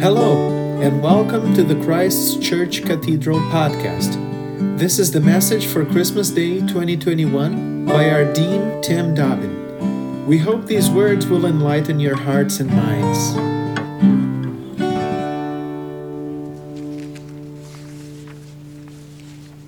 Hello, and welcome to the Christ's Church Cathedral podcast. This is the message for Christmas Day 2021 by our Dean Tim Dobbin. We hope these words will enlighten your hearts and minds.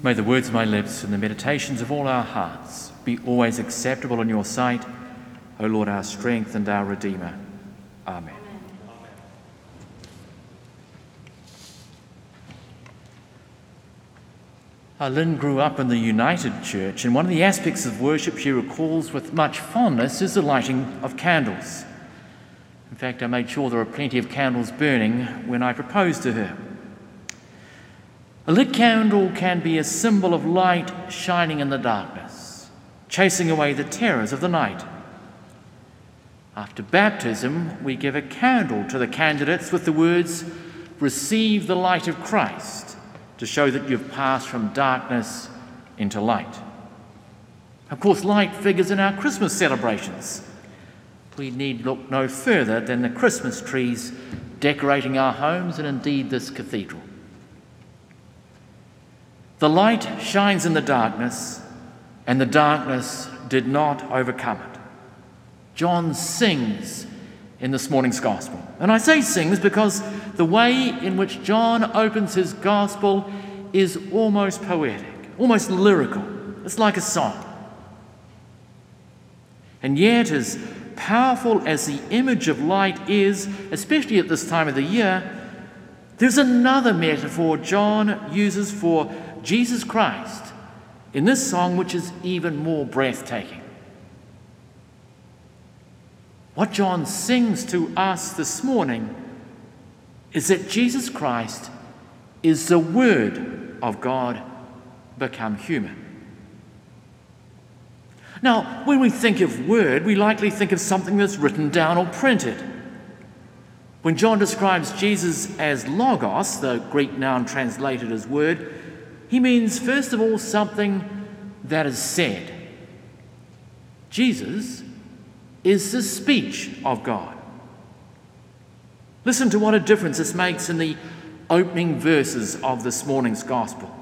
May the words of my lips and the meditations of all our hearts be always acceptable in your sight, O Lord, our strength and our Redeemer. Amen. Uh, Lynn grew up in the United Church, and one of the aspects of worship she recalls with much fondness is the lighting of candles. In fact, I made sure there were plenty of candles burning when I proposed to her. A lit candle can be a symbol of light shining in the darkness, chasing away the terrors of the night. After baptism, we give a candle to the candidates with the words, Receive the light of Christ to show that you've passed from darkness into light. Of course, light figures in our Christmas celebrations. We need look no further than the Christmas trees decorating our homes and indeed this cathedral. The light shines in the darkness, and the darkness did not overcome it. John sings in this morning's gospel. And I say sings because the way in which John opens his gospel is almost poetic, almost lyrical. It's like a song. And yet, as powerful as the image of light is, especially at this time of the year, there's another metaphor John uses for Jesus Christ in this song, which is even more breathtaking. What John sings to us this morning is that Jesus Christ is the Word of God become human. Now, when we think of word, we likely think of something that's written down or printed. When John describes Jesus as logos, the Greek noun translated as word, he means, first of all, something that is said. Jesus is the speech of God. Listen to what a difference this makes in the opening verses of this morning's gospel.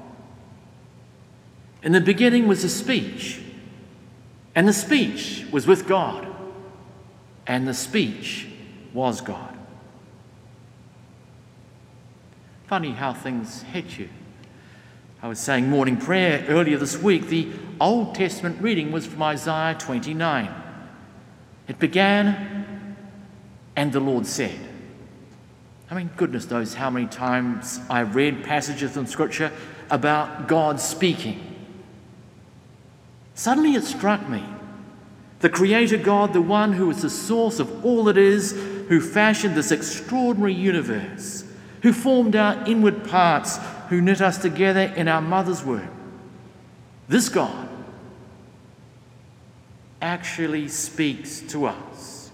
In the beginning was a speech, and the speech was with God, and the speech was God. Funny how things hit you. I was saying morning prayer earlier this week. The Old Testament reading was from Isaiah 29. It began, and the Lord said. I mean, goodness knows how many times I've read passages in Scripture about God speaking. Suddenly it struck me the Creator God, the one who is the source of all that is, who fashioned this extraordinary universe, who formed our inward parts, who knit us together in our mother's womb. This God actually speaks to us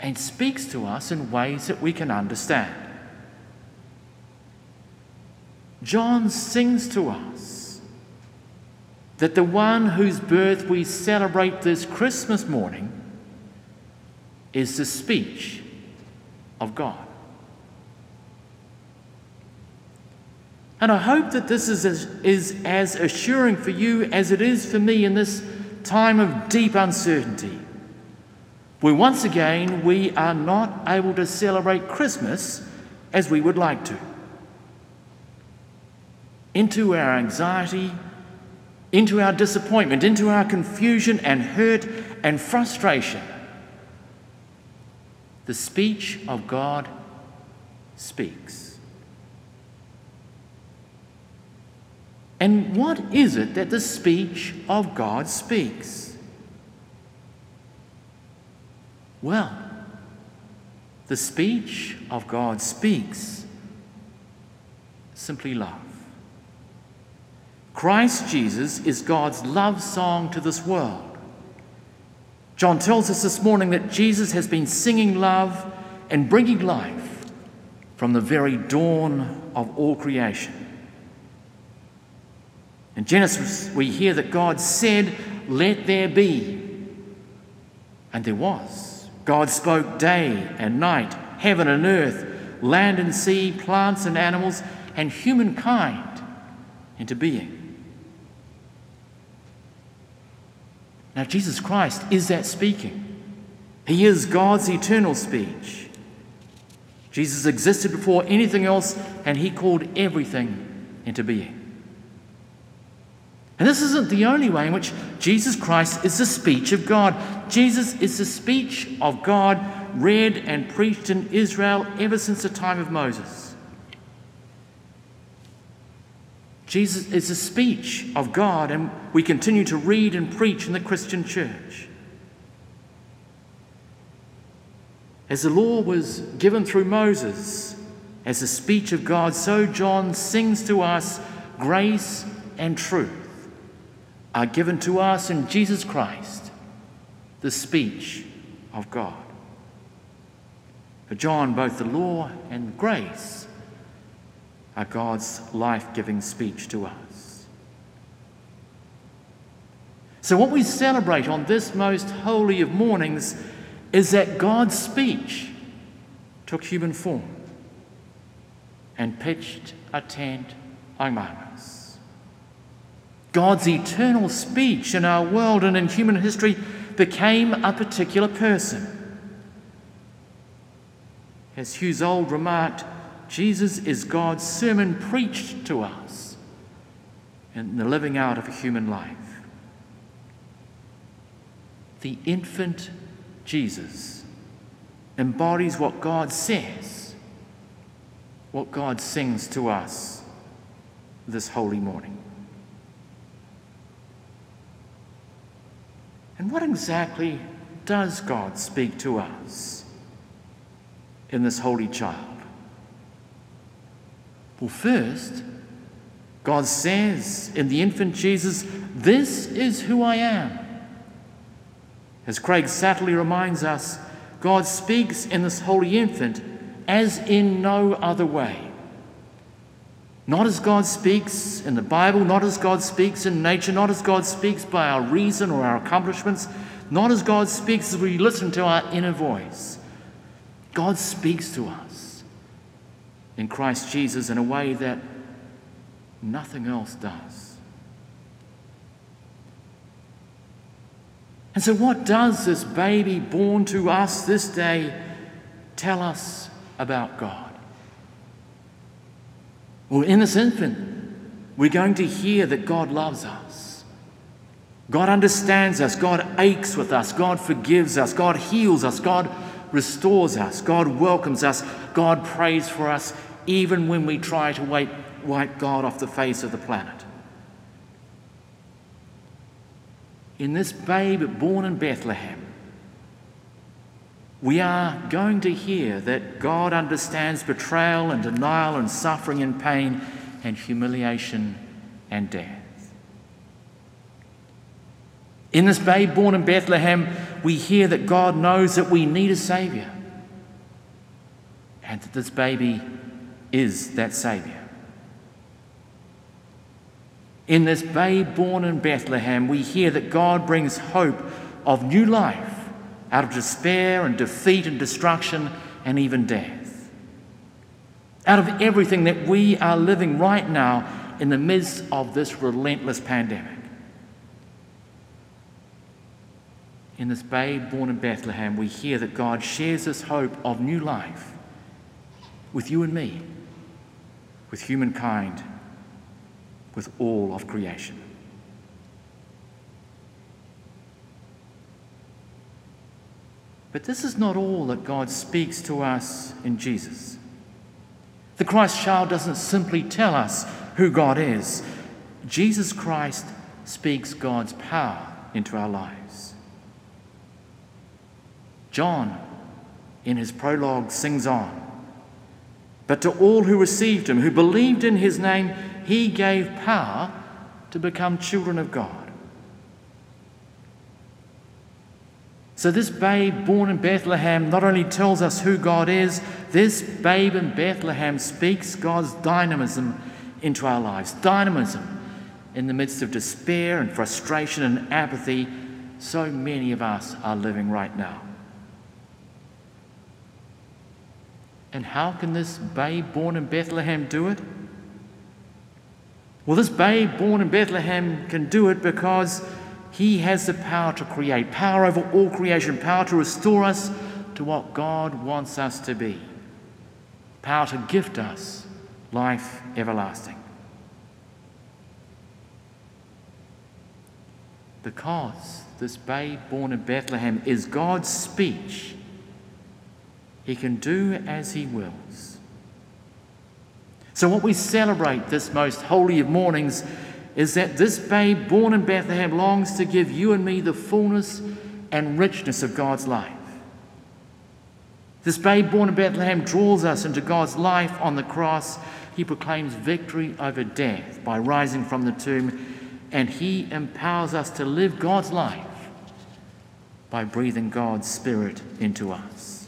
and speaks to us in ways that we can understand. John sings to us that the one whose birth we celebrate this Christmas morning is the speech of God. And I hope that this is as, is as assuring for you as it is for me in this time of deep uncertainty, where once again we are not able to celebrate Christmas as we would like to. Into our anxiety, into our disappointment, into our confusion and hurt and frustration, the speech of God speaks. And what is it that the speech of God speaks? Well, the speech of God speaks simply love. Christ Jesus is God's love song to this world. John tells us this morning that Jesus has been singing love and bringing life from the very dawn of all creation. In Genesis, we hear that God said, Let there be. And there was. God spoke day and night, heaven and earth, land and sea, plants and animals, and humankind into being. Now, Jesus Christ is that speaking. He is God's eternal speech. Jesus existed before anything else, and he called everything into being. And this isn't the only way in which Jesus Christ is the speech of God. Jesus is the speech of God read and preached in Israel ever since the time of Moses. Jesus is the speech of God, and we continue to read and preach in the Christian church. As the law was given through Moses as the speech of God, so John sings to us grace and truth are given to us in Jesus Christ, the speech of God. For John, both the law and grace are God's life giving speech to us. So, what we celebrate on this most holy of mornings is that God's speech took human form and pitched a tent among us. God's eternal speech in our world and in human history became a particular person. As Hughes Old remarked, Jesus is God's sermon preached to us in the living out of a human life. The infant Jesus embodies what God says, what God sings to us this holy morning. And what exactly does God speak to us in this holy child? Well, first, God says in the infant Jesus, This is who I am. As Craig Satterlee reminds us, God speaks in this holy infant as in no other way. Not as God speaks in the Bible, not as God speaks in nature, not as God speaks by our reason or our accomplishments, not as God speaks as we listen to our inner voice. God speaks to us in Christ Jesus in a way that nothing else does. And so, what does this baby born to us this day tell us about God? Well, in this infant, we're going to hear that God loves us. God understands us. God aches with us. God forgives us. God heals us. God restores us. God welcomes us. God prays for us, even when we try to wipe God off the face of the planet. in this babe born in Bethlehem, we are going to hear that God understands betrayal and denial and suffering and pain and humiliation and death. In this babe born in Bethlehem, we hear that God knows that we need a Saviour and that this baby is that Saviour. In this babe born in Bethlehem, we hear that God brings hope of new life out of despair and defeat and destruction and even death. Out of everything that we are living right now in the midst of this relentless pandemic. In this babe born in Bethlehem, we hear that God shares this hope of new life with you and me, with humankind with all of creation. But this is not all that God speaks to us in Jesus. The Christ child doesn't simply tell us who God is, Jesus Christ speaks God's power into our lives. John, in his prologue, sings on. But to all who received him, who believed in his name, he gave power to become children of God. So, this babe born in Bethlehem not only tells us who God is, this babe in Bethlehem speaks God's dynamism into our lives. Dynamism in the midst of despair and frustration and apathy so many of us are living right now. And how can this babe born in Bethlehem do it? Well, this babe born in Bethlehem can do it because he has the power to create, power over all creation, power to restore us to what God wants us to be, power to gift us life everlasting. Because this babe born in Bethlehem is God's speech he can do as He wills. So, what we celebrate this most holy of mornings is that this babe born in Bethlehem longs to give you and me the fullness and richness of God's life. This babe born in Bethlehem draws us into God's life on the cross. He proclaims victory over death by rising from the tomb, and He empowers us to live God's life by breathing God's Spirit into us.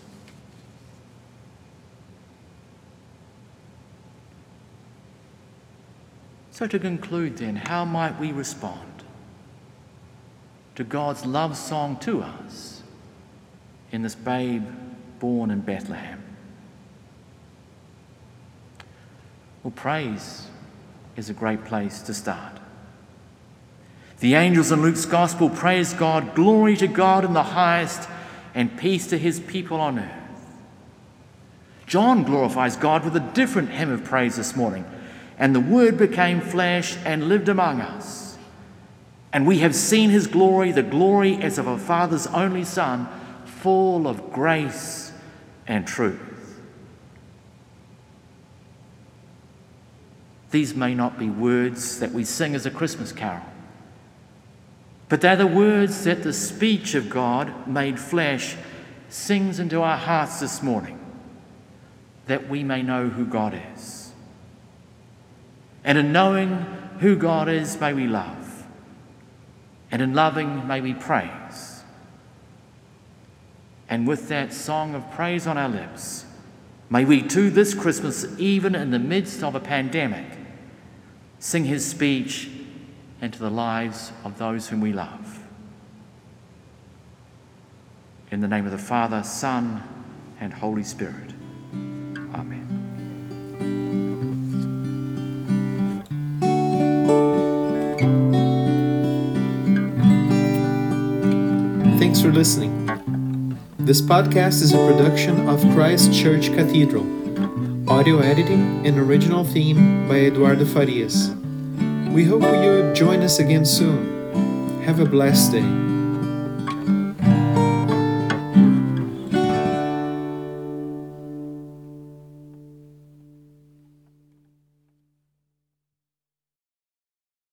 So, to conclude, then, how might we respond to God's love song to us in this babe born in Bethlehem? Well, praise is a great place to start. The angels in Luke's Gospel praise God, glory to God in the highest, and peace to his people on earth. John glorifies God with a different hymn of praise this morning and the Word became flesh and lived among us. And we have seen his glory, the glory as of a Father's only Son, full of grace and truth. These may not be words that we sing as a Christmas carol, but they're the words that the speech of God made flesh sings into our hearts this morning, that we may know who God is. And in knowing who God is, may we love. And in loving, may we praise. And with that song of praise on our lips, may we too this Christmas, even in the midst of a pandemic, sing his speech into the lives of those whom we love. In the name of the Father, Son, and Holy Spirit. For listening. This podcast is a production of Christ Church Cathedral. Audio editing and original theme by Eduardo Farias. We hope you join us again soon. Have a blessed day.